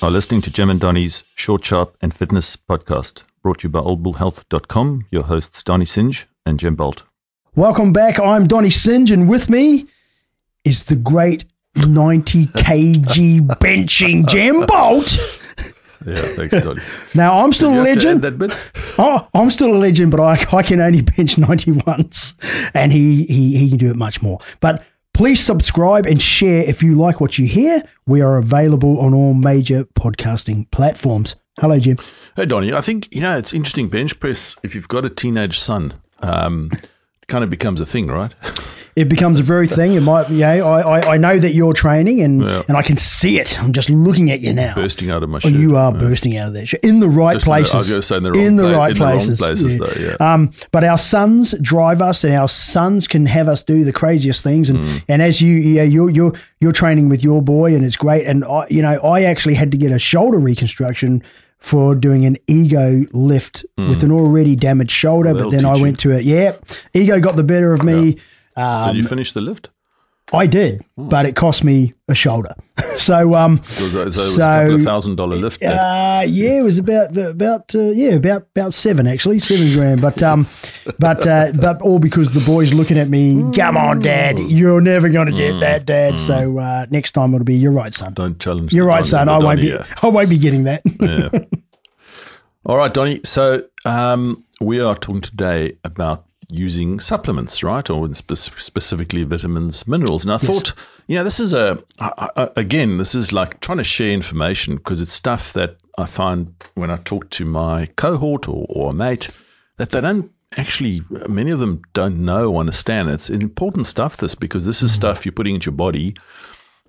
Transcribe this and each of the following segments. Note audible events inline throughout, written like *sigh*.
are listening to Jem and Donny's Short, Sharp and Fitness podcast, brought to you by oldbullhealth.com. Your hosts, Donny Singe and Jem Bolt. Welcome back. I'm Donny Singe, and with me is the great 90 kg *laughs* benching Jem Bolt. Yeah, thanks, Donny. Now, I'm still a You have to add legend. that bit? Oh, I'm still a legend, but I, I can only bench 90 once, and he, he, he can do it much more. But please subscribe and share if you like what you hear. We are available on all major podcasting platforms. Hello, Jem. Hey, Donny, I think, you know, it's interesting bench press. If you've got a teenage son, um, it kind of becomes a thing, right? *laughs* It becomes a very thing. It might, yeah. I, I, I know that you're training, and Yeah. and I can see it. I'm just looking at you now. Bursting out of my Oh, you are bursting out of there in the right Just in the- I was places. gonna say in the wrong pla- right in the wrong places. places, though, yeah. Um, but our sons drive us, and our sons can have us do the craziest things. And Mm. and as you, yeah, you're you're you're training with your boy, and it's great. And I, you know, I actually had to get a shoulder reconstruction for doing an ego lift with an already damaged shoulder. but Mm. then I you. went to it. Yeah, ego got the better of me. Did you finish the lift? I did, Hmm. but it cost me a shoulder. *laughs* so um, So it was, so was a thousand dollar lift. Uh, yeah, it was about about uh, yeah about about seven actually seven grand, but um, *laughs* but uh, but all because the boys looking at me. Come on, Dad, you're never going to get Mm. that, Dad. So uh, next time it'll be you're right, son. Don't challenge. You're right, son. I won't Donny, be yeah. I won't be getting that. *laughs* Yeah. All right, Donny. So um, we are talking today about using supplements, right? Or spe- specifically vitamins, minerals. And I thought, you know, this is a, I, I, again, this is like trying to share information because it's stuff that I find when I talk to my cohort or, or a mate that they don't actually, many of them don't know or understand. It's important stuff, this, because this is stuff you're putting into your body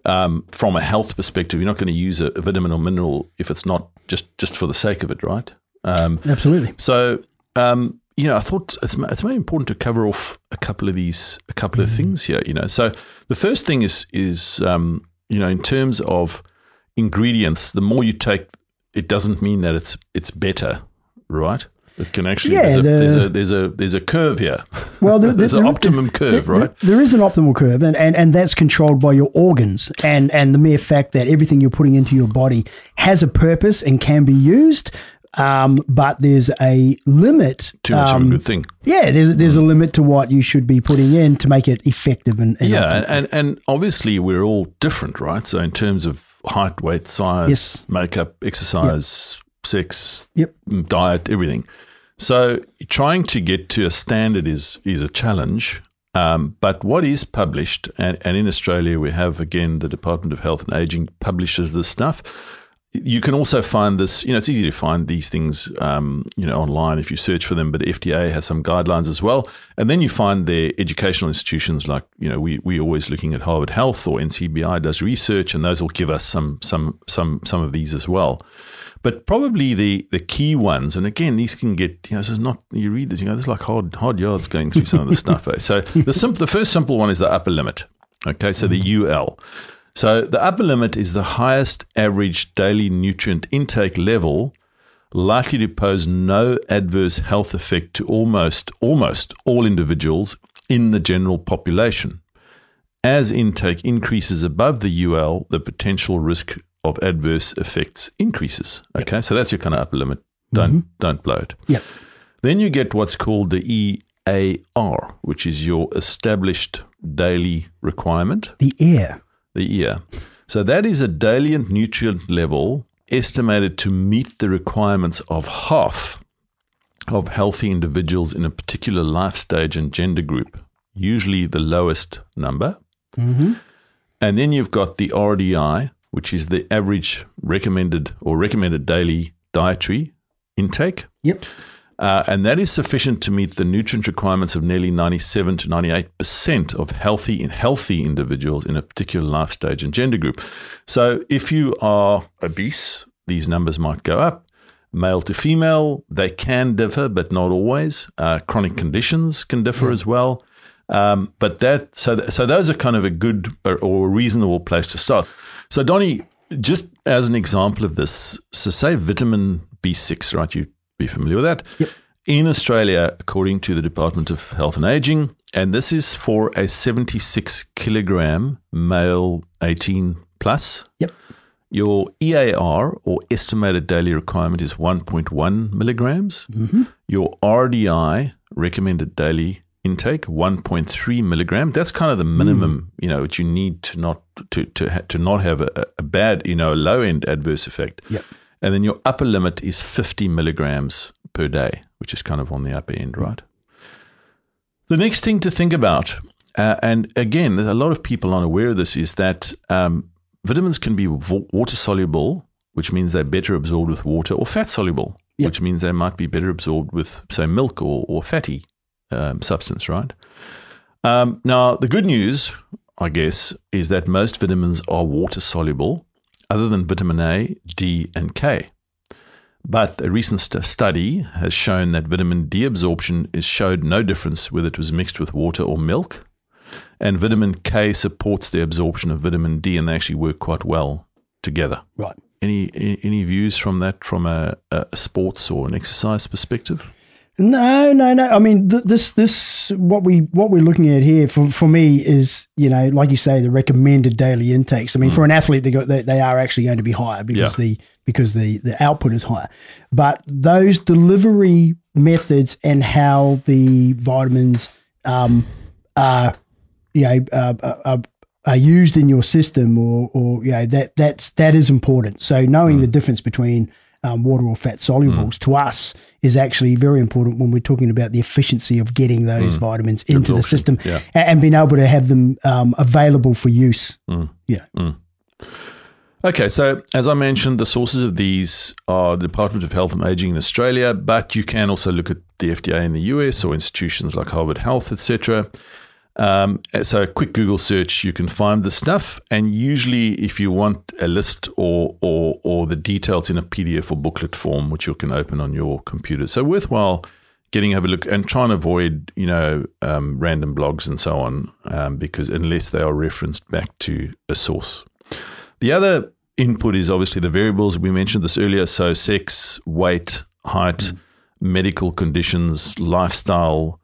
um, from a health perspective. You're not going to use a, a vitamin or mineral if it's not just, just for the sake of it, right? Um, Absolutely. so, um, yeah, I thought it's it's very important to cover off a couple of these, a couple of things here. You know, so the first thing is is um, you know in terms of ingredients, the more you take, it doesn't mean that it's it's better, right? It can actually Yeah, there's, a, the- there's a there's a there's a curve here. Well, there- *laughs* there's there- an there- optimum curve, right? there is an optimal curve, and, and, and that's controlled by your organs and, and the mere fact that everything you're putting into your body has a purpose and can be used. Um, but there's a limit. Too much um, of a good thing. Yeah, there's there's a limit to what you should be putting in to make it effective and, and Yeah, and, and obviously we're all different, right? So in terms of height, weight, size, Yes. makeup, exercise, sex, Yep. mm, diet, everything. So trying to get to a standard is is a challenge. Um, but what is published, and, and in Australia we have again the Department of Health and Aging publishes this stuff. You can also find this, you know, it's easy to find these things, um, you know, online if you search for them. But the FDA has some guidelines as well, and then you find their educational institutions, like you know, we we are always looking at Harvard Health or NCBI does research, and those will give us some some some some of these as well. But probably the the key ones, and again, these can get you know, this is not you read this, you know, this is like hard hard yards going through some of the stuff. Eh? So the simple, the first simple one is the upper limit. Okay, so the UL. So the upper limit is the highest average daily nutrient intake level likely to pose no adverse health effect to almost almost all individuals in the general population. As intake increases above the UL, the potential risk of adverse effects increases. Okay, so that's your kind of upper limit. Don't mm-hmm. don't blow it. Yep. Then you get what's called the EAR, which is your established daily requirement The air. The year. So that is a daily nutrient level estimated to meet the requirements of half of healthy individuals in a particular life stage and gender group, usually the lowest number. Mm-hmm. And then you've got the RDI, which is the average recommended or recommended daily dietary intake. Yep. Uh, and that is sufficient to meet the nutrient requirements of nearly 97 to 98% of healthy healthy individuals in a particular life stage and gender group. So if you are obese, these numbers might go up. Male to female, they can differ, but not always. Uh, chronic conditions can differ as well. Um, but that so th- so those are kind of a good or, or a reasonable place to start. So Donny, just as an example of this, so say vitamin B6, right? You be familiar with that. Yep. In Australia, according to the Department of Health and Aging, and this is for a 76 kilogram male 18 plus Yep. Your EAR or estimated daily requirement is 1.1 milligrams. Mm-hmm. Your RDI recommended daily intake 1.3 milligram. That's kind of the minimum, mm. you know, which you need to not to to to not have a, a bad, you know, low end adverse effect. Yep. And then your upper limit is 50 milligrams per day, which is kind of on the upper end, right? The next thing to think about, uh, and again, a lot of people aren't aware of this, is that um, vitamins can be water soluble, which means they're better absorbed with water, or fat soluble, Yep. which means they might be better absorbed with, say, milk or, or fatty um, substance, right? Um, now, the good news, I guess, is that most vitamins are water soluble, other than vitamin A, D, and K. But a recent st- study has shown that vitamin D absorption is showed no difference whether it was mixed with water or milk. And vitamin K supports the absorption of vitamin D, and they actually work quite well together. Right. Any any views from that from a, a sports or an exercise perspective? No, no, no. I mean, th- this, this, what we, what we're looking at here for, for me is, you know, like you say, the recommended daily intakes. I mean, for an athlete, they got, they, they are actually going to be higher because Yeah. the, because the, the output is higher. But those delivery methods and how the vitamins, um, are, you know, uh, uh, uh, are used in your system or, or, you know, that, that's, that is important. So knowing the difference between, um, water or fat solubles to us is actually very important when we're talking about the efficiency of getting those vitamins into the system yeah. a- and being able to have them um, available for use. Yeah. Okay, so as I mentioned, the sources of these are the Department of Health and Aging in Australia, but you can also look at the FDA in the US or institutions like Harvard Health, etc. Um, so a quick Google search, you can find the stuff, and usually, if you want a list or or the details in a PDF or booklet form, which you can open on your computer, so worthwhile getting have a look and try and avoid you know um, random blogs and so on, um, because unless they are referenced back to a source. The other input is obviously the variables. We mentioned this earlier. So, sex, weight, height, medical conditions, lifestyle,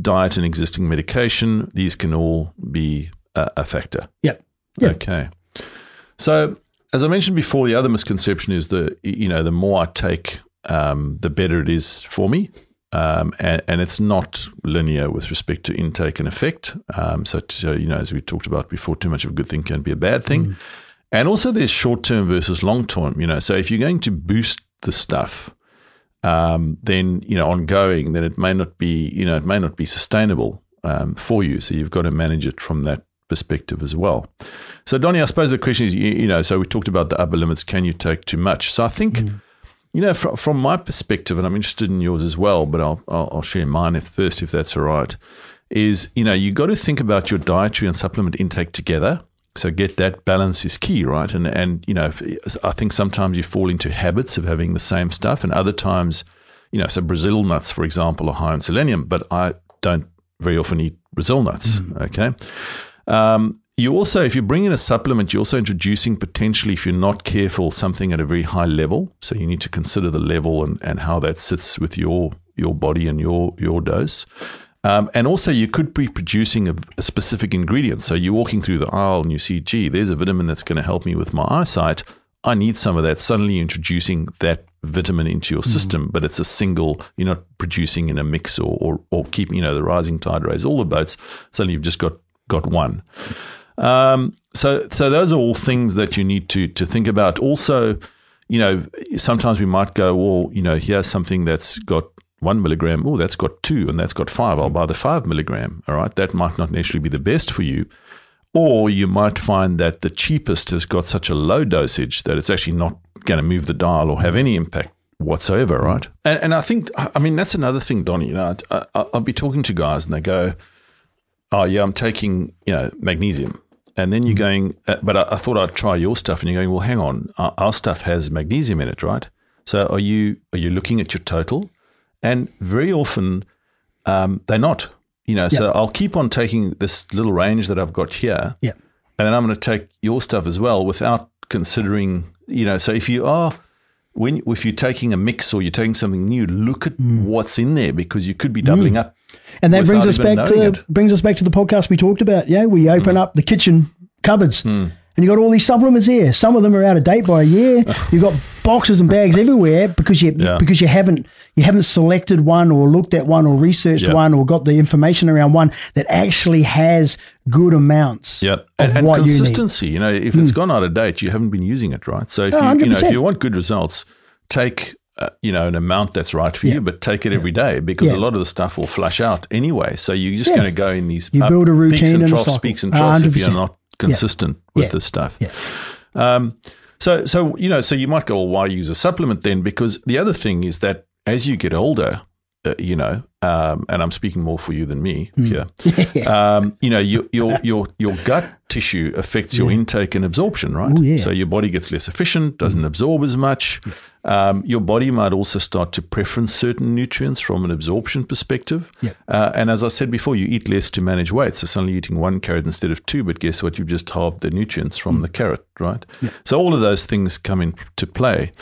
diet, and existing medication. These can all be a, a factor. Yep. Yeah. Okay. So, as I mentioned before, the other misconception is that, you know, the more I take, um, the better it is for me. Um, and, and it's not linear with respect to intake and effect. Um, so, so, you know, as we talked about before, too much of a good thing can be a bad thing. And also, there's short term versus long term. You know, so if you're going to boost the stuff, um, then you know, ongoing, then it may not be, you know, it may not be sustainable um, for you. So you've got to manage it from that perspective as well. So, Donny, I suppose the question is, you, you know, so we talked about the upper limits. Can you take too much? So I think. Mm. You know, from, from my perspective, and I'm interested in yours as well, but I'll, I'll, I'll share mine if first, if that's all right. Is you know you got to think about your dietary and supplement intake together. So get that balance is key, right? And and you know, I think sometimes you fall into habits of having the same stuff, and other times, you know, so Brazil nuts, for example, are high in selenium, but I don't very often eat Brazil nuts. Mm. Okay. Um, you also, if you bring in a supplement, you're also introducing potentially, if you're not careful, something at a very high level. So you need to consider the level and, and how that sits with your your body and your your dose. Um, and also, you could be producing a, a specific ingredient. So you're walking through the aisle and you see, gee, there's a vitamin that's going to help me with my eyesight. I need some of that. Suddenly, you're introducing that vitamin into your system, but it's a single. You're not producing in a mix or or, or keeping, you know, the rising tide raises all the boats. Suddenly, you've just got got one. Um, so, so those are all things that you need to to think about. Also, you know, sometimes we might go, well, you know, here's something that's got one milligram. Oh, that's got two, and that's got five. I'll buy the five milligram. All right, that might not necessarily be the best for you. Or you might find that the cheapest has got such a low dosage that it's actually not going to move the dial or have any impact whatsoever, right? And, and I think, I mean, that's another thing, Donny. You know, I, I, I'll be talking to guys and they go, "Oh yeah, I'm taking you know magnesium," and then you're going, uh, "But I, I thought I'd try your stuff," and you're going, "Well, hang on, our, our stuff has magnesium in it, right?" So are you are you looking at your total? And very often um, they're not. You know, so I'll keep on taking this little range that I've got here, Yeah. and then I'm going to take your stuff as well without considering. You know, so if you are when if you're taking a mix or you're taking something new, look at hmm. what's in there because you could be doubling hmm. up. And that brings us back to it. brings us back to the podcast we talked about. Yeah, we hmm. open up the kitchen cupboards, and and you got all these supplements here. Some of them are out of date by a year. *laughs* You've got boxes and bags everywhere because you Yeah. because you haven't you haven't selected one or looked at one or researched Yeah. one or got the information around one that actually has good amounts. Yeah, and, and what you consistency. You, know, if it's gone out of date, you haven't been using it, right? So if Oh, you, you know, if you want good results, take uh, you know an amount that's right for you, but take it every day because Yeah. a lot of the stuff will flush out anyway. So you're just Yeah. going to go in these You up- build a peaks routine and and troughs, peaks and troughs if you're not consistent with Yeah. this stuff. Yeah. Um, so, so you know, so you might go, well, why use a supplement then? Because the other thing is that as you get older, uh, you know, um, and I'm speaking more for you than me Hmm. here. *laughs* Yes. Um, you know, your your *laughs* your your gut tissue affects your intake and absorption, right? Oh, yeah. So your body gets less efficient, doesn't absorb as much. Um, your body might also start to preference certain nutrients from an absorption perspective. Yep. Uh, and as I said before, you eat less to manage weight. So suddenly eating one carrot instead of two, but guess what? You've just halved the nutrients from Mm. the carrot, right? So all of those things come into play.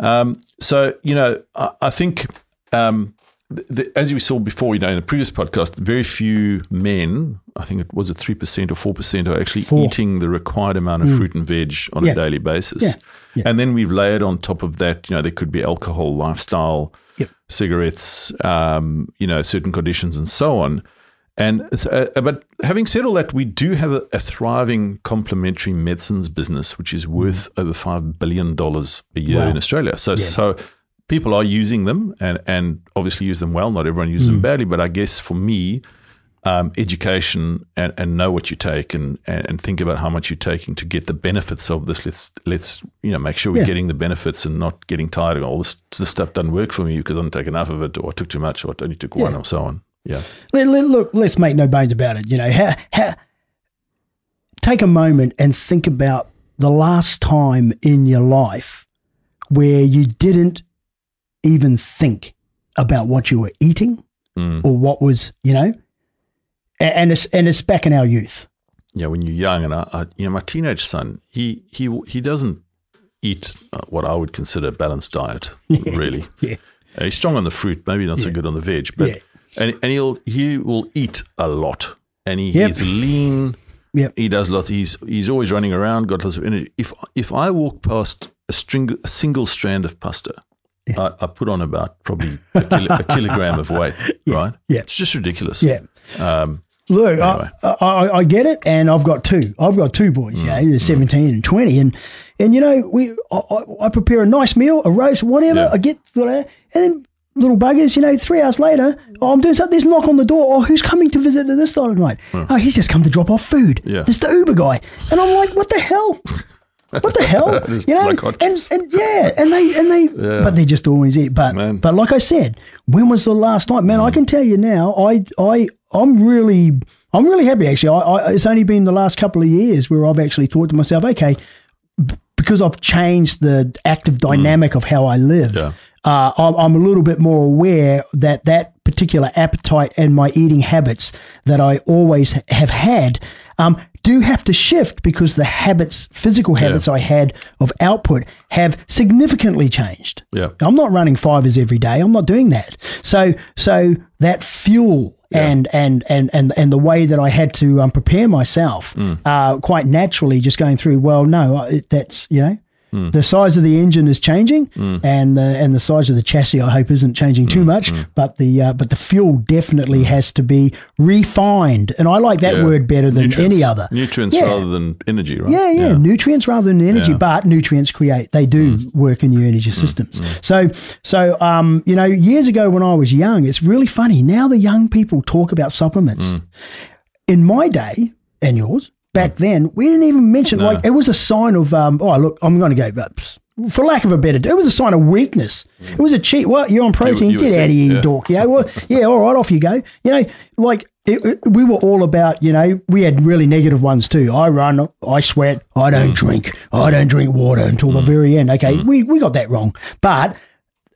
Um, so, you know, I, I think um, the, the, as we saw before, you know, in the previous podcast, very few men, I think it was it 3% or 4%, are actually Four. eating the required amount of fruit and veg on Yeah. a daily basis. Yeah. Yeah. And then we've layered on top of that, you know, there could be alcohol, lifestyle, Yep. cigarettes, um, you know, certain conditions and so on. And it's, uh, but having said all that, we do have a, a thriving complementary medicines business, which is worth over five billion dollars a year Wow. in Australia. So, so people are using them, and and obviously use them well. Not everyone uses them badly, but I guess for me, um, education and, and know what you take, and, and think about how much you're taking to get the benefits of this. Let's let's you know make sure we're Yeah. getting the benefits and not getting tired of all this. This stuff doesn't work for me because I didn't take enough of it, or I took too much, or I only took one, or so on. Yeah. Let- let- look, let's make no bones about it. You know, ha, ha, take a moment and think about the last time in your life where you didn't even think about what you were eating Mm. or what was, you know, and it's and it's back in our youth. yeah, when you're young, and I, I, you know, my teenage son, he he he doesn't eat uh, what I would consider a balanced diet, *laughs* really. Yeah. Uh, he's strong on the fruit, maybe not so good on the veg, but Yeah. and and he'll he will eat a lot, and he, Yep. he's lean. Yep. He does lots. He's he's always running around, got lots of energy. If if I walk past a string, a single strand of pasta, I, I put on about probably a, kilo, a kilogram of weight, *laughs* right? Yeah. it's just ridiculous. Yeah. Um, Look, Anyway. I, I, I get it, and I've got two. I've got two boys, Mm, you know, they're 17 and 20. And, and you know, we I, I, prepare a nice meal, a roast, whatever. Yeah. I get, and then little buggers, you know, three hours later, oh, I'm doing something, there's a knock on the door. Oh, who's coming to visit at this time of night? Oh, he's just come to drop off food. Yeah. There's the Uber guy. And I'm like, what the hell? *laughs* What the hell? *laughs* You know, and, and yeah, and they and they, but they just always eat. But Man. but like I said, when was the last time, man? I can tell you now. I I I'm really I'm really happy actually. I, I it's only been the last couple of years where I've actually thought to myself, okay, b- because I've changed the active dynamic of how I live. Yeah. Uh, I'm, I'm a little bit more aware that that particular appetite and my eating habits that I always have had um, do have to shift because the habits, physical habits I had of output have significantly changed. Yeah. I'm not running fivers every day. I'm not doing that. So so that fuel and and and and and the way that I had to um, prepare myself, Mm. uh, quite naturally, just going through. Well, no, that's you know. Mm. The size of the engine is changing, and the and the size of the chassis, I hope, isn't changing Mm. too much. But the uh, but the fuel definitely has to be refined, and I like that Yeah. word better than Nutrients. any other. Nutrients Yeah. rather than energy, right? Yeah, yeah, nutrients rather than energy, Yeah. Mm. but nutrients create. They do work in your energy systems. So, so um, you know, years ago when I was young, it's really funny. Now the young people talk about supplements. Mm. In my day and yours, back then, we didn't even mention like it was a sign of. Um, oh, look, I'm going to go, but for lack of a better, it was a sign of weakness. It was a cheat. What you're on protein? you were Get out of here, yeah. dork. Yeah, well, *laughs* yeah, all right, off you go. You know, like it, it- we were all about. You know, we had really negative ones too. I run, I sweat, I don't mm. drink, I don't drink water until the mm. very end. Okay, mm. we we got that wrong, but.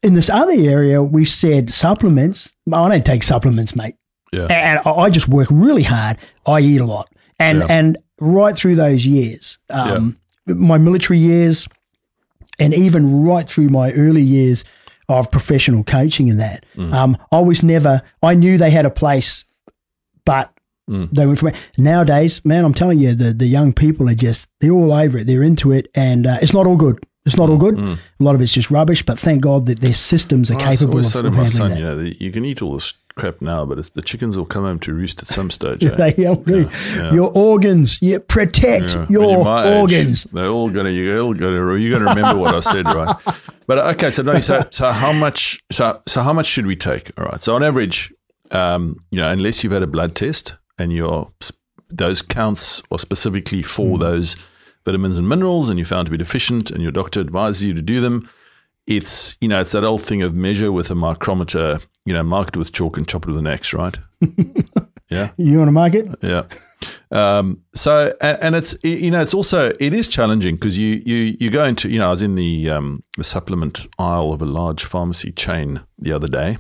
In this other area, we said supplements. I don't take supplements, mate Yeah. and I just work really hard. I eat a lot, and Yeah. and right through those years, um, my military years, and even right through my early years of professional coaching and that, Mm. um, I was never. I knew they had a place, but They went from nowadays, man. I'm telling you, the the young people are just they're all over it. They're into it, and uh, it's not all good. It's not all good. A lot of it's just rubbish. But thank God that their systems are Well, I capable always of, say to my son, that. you know, you can eat all this crap now, but it's, the chickens will come home to roost at some stage. *laughs* eh? They all do. yeah. Your organs. You protect Yeah. Your you're my age, organs. they're all gonna you're all gonna you're gonna remember what I said, right? *laughs* But okay, so Donny, so so how much so so how much should we take? All right. So on average, um, you know, unless you've had a blood test and your those counts are specifically for those vitamins and minerals, and you found to be deficient, and your doctor advises you to do them, it's you know it's that old thing of measure with a micrometer, you know, mark it with chalk and chop it with an axe, right? *laughs* yeah. You want to mark it? Yeah. Um, so and, and it's you know it's also it is challenging because you you you go into you know I was in the um, the supplement aisle of a large pharmacy chain the other day,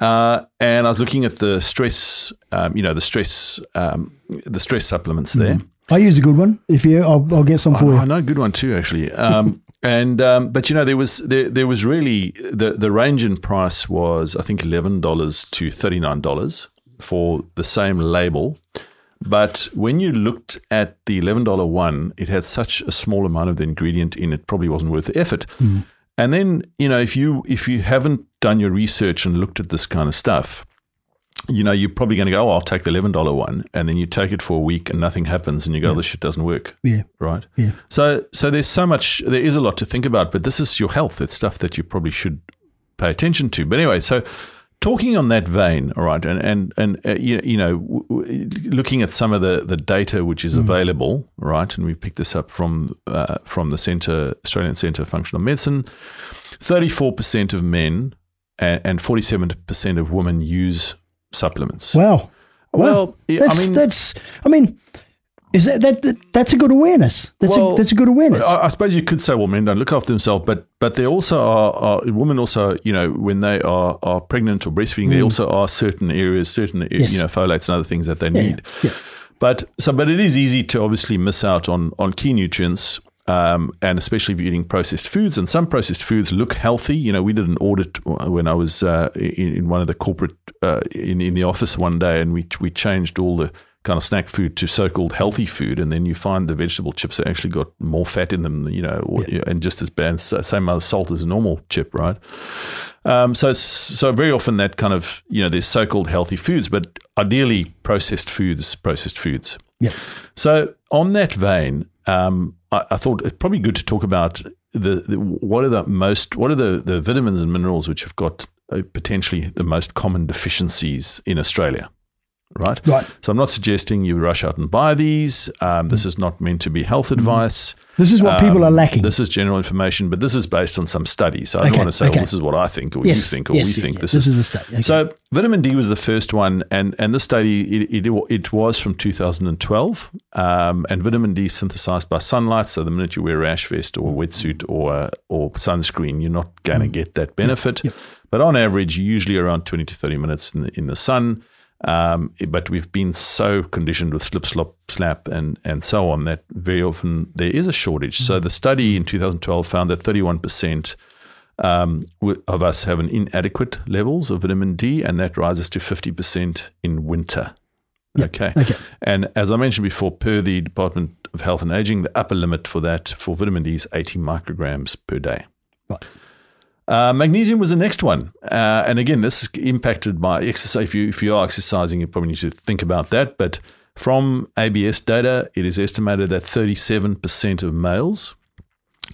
uh, and I was looking at the stress um, you know the stress um, the stress supplements there. I use a good one. If you, I'll, I'll get some for Oh, you. I know, a good one too, actually. Um, and um, but you know, there was there, there was really the the range in price was I think eleven dollars to thirty nine dollars for the same label. But when you looked at the eleven dollar one, it had such a small amount of the ingredient in it, probably wasn't worth the effort. And then you know, if you if you haven't done your research and looked at this kind of stuff, you know, you're probably going to go, oh, I'll take the $11 one. And then you take it for a week and nothing happens and you go, this shit doesn't work. Yeah. Right. Yeah. So, so there's so much, there is a lot to think about, but this is your health. It's stuff that you probably should pay attention to. But anyway, so talking on that vein, all right, and, and, and uh, you, you know, w- w- looking at some of the, the data which is available, right, and we picked this up from, uh, from the Centre, Australian Centre of Functional Medicine, 34% of men and, and 47% of women use supplements. Wow. Well, That's, I mean, that's, I mean, is that, that, that that's a good awareness. That's Well, a, that's a good awareness. I, I suppose you could say, well, men don't look after themselves, but but there also are, are women also, you know, when they are, are pregnant or breastfeeding, they mm. also are certain areas, certain Yes. you know, folates and other things that they Yeah, need. yeah. But so, but it is easy to obviously miss out on on key nutrients. Um, and especially if you're eating processed foods, and some processed foods look healthy. You know, we did an audit when I was uh, in, in one of the corporate uh, in in the office one day, and we we changed all the kind of snack food to so-called healthy food, and then you find the vegetable chips have actually got more fat in them, you know, or, and just as bad, same amount of salt as a normal chip, right? Um, so, so very often that kind of you know there's so-called healthy foods, but ideally processed foods, processed foods. yeah. So on that vein, um, I, I thought it's probably good to talk about the, the what are the most what are the, the vitamins and minerals which have got uh, potentially the most common deficiencies in Australia. Right. Right. So I'm not suggesting you rush out and buy these. Um, this is not meant to be health advice. This is what people Um, are lacking. This is general information, but this is based on some studies. So I Okay, don't want to say, okay. well, this is what I think, or yes. you think, or yes, we yeah, think. This, This is is a study. Okay. so vitamin D was the first one, and and this study it it, it was from 2012, um, and vitamin D synthesized by sunlight. So the minute you wear a rash vest or a wetsuit or or sunscreen, you're not going to get that benefit. But on average, usually around 20 to 30 minutes in the, in the sun. Um, but we've been so conditioned with slip, slop, slap, and and so on that very often there is a shortage. So the study in 2012 found that 31 percent um, of us have an inadequate levels of vitamin D, and that rises to 50% in winter. Okay. Okay. And as I mentioned before, per the Department of Health and Aging, the upper limit for that for vitamin D is 80 micrograms per day. Right. Uh, magnesium was the next one, uh, and again, this is impacted by exercise. If you if you are exercising, you probably need to think about that. But from ABS data, it is estimated that 37% of males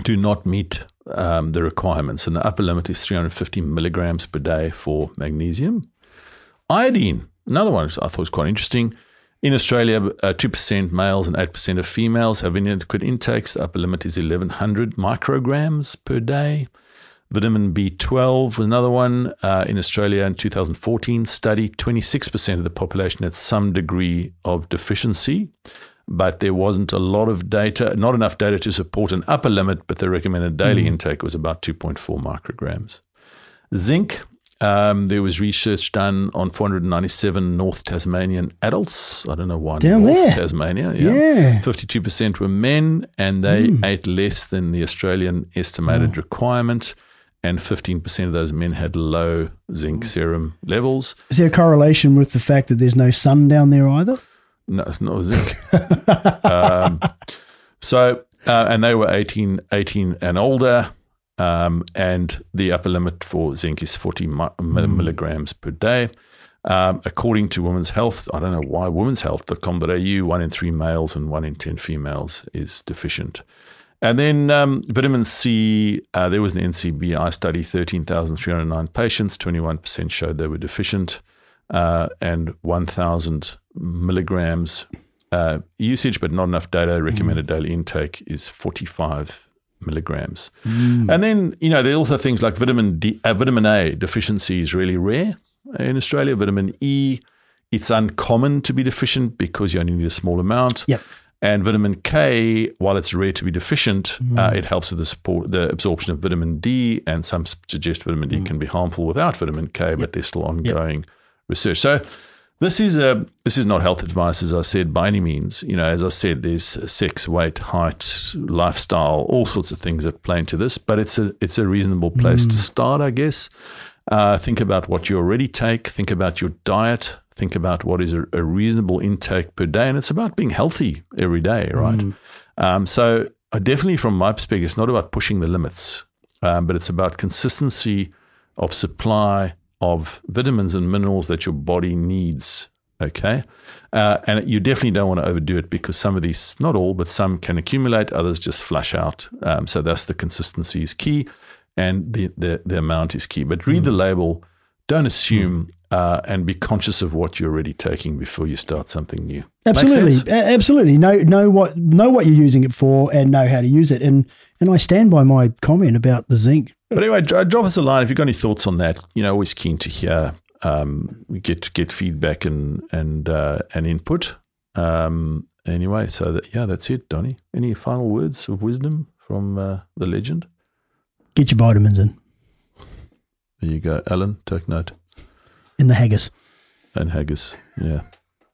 do not meet um, the requirements, and the upper limit is 350 milligrams per day for magnesium. Iodine, another one I thought was quite interesting. In Australia, uh, 2% males and 8% of females have inadequate intakes. The upper limit is 1100 micrograms per day. Vitamin B12, another one uh, in Australia in 2014 study, 26% of the population had some degree of deficiency, but there wasn't a lot of data, not enough data to support an upper limit, but the recommended daily intake was about 2.4 micrograms. Zinc, um, there was research done on 497 North Tasmanian adults. I don't know why Down North there. Tasmania. Yeah. 52% were men, and they ate less than the Australian estimated requirement. And 15% of those men had low zinc serum levels. Is there a correlation with the fact that there's no sun down there either? No, it's not zinc. *laughs* um, so, uh, and they were 18, 18 and older. Um, and the upper limit for zinc is 40 mi- Mm. milligrams per day. Um, according to Women's Health, I don't know why, womenshealth.com.au, one in three males and one in 10 females is deficient. And then um, vitamin C, uh, there was an NCBI study, 13,309 patients, 21% showed they were deficient, uh, and 1,000 milligrams uh, usage, but not enough data. Recommended daily intake is 45 milligrams. And then, you know, there are also things like vitamin D, uh, vitamin A deficiency is really rare in Australia. Vitamin E, it's uncommon to be deficient because you only need a small amount. Yep. And vitamin K, while it's rare to be deficient, uh, hmm. it helps with the support, the absorption of vitamin D. And some suggest vitamin D hmm. can be harmful without vitamin K, but there's still ongoing research. So this is a this is not health advice, as I said, by any means. You know, as I said, there's sex, weight, height, lifestyle, all sorts of things that play into this. But it's a it's a reasonable place to hmm. start, I guess. Uh, think about what you already take. Think about your diet. Think about what is a, a reasonable intake per day, and it's about being healthy every day, right? Um, so, uh, definitely, from my perspective, it's not about pushing the limits, um, but it's about consistency of supply of vitamins and minerals that your body needs. Okay, uh, and you definitely don't want to overdo it because some of these, not all, but some can accumulate, others just flush out. Um, so that's the consistency is key and the, the, the amount is key. But read the label, don't assume, uh, and be conscious of what you're already taking before you start something new. Absolutely. A- absolutely. Know know what know what you're using it for, and know how to use it. And and I stand by my comment about the zinc. But anyway, dro- drop us a line if you've got any thoughts on that. You know, always keen to hear, um, we get get feedback and and uh, and input. Um, anyway, so that, yeah, that's it, Donny. Any final words of wisdom from uh, the legend? Get your vitamins in There you go, Alan. Take note. in the haggis. And haggis. Yeah.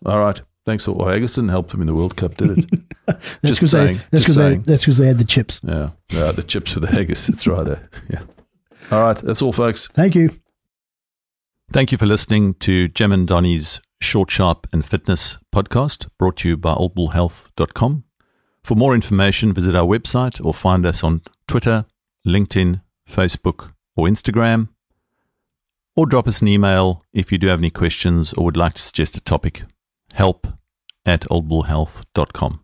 All right. Thanks. Well, haggis didn't help them in the World Cup, did it? *laughs* That's Just because they saying, that's just because they saying. that's because they had the chips. yeah. Yeah. The chips with the haggis. It's right there. Yeah. All right. That's all, folks. Thank you. Thank you for listening to Jem and Donny's Short, Sharp and Fitness podcast brought to you by oldbullhealth.com. For more information, visit our website or find us on Twitter, LinkedIn, Facebook, or Instagram. Or drop us an email if you do have any questions or would like to suggest a topic. Help at oldbullhealth.com.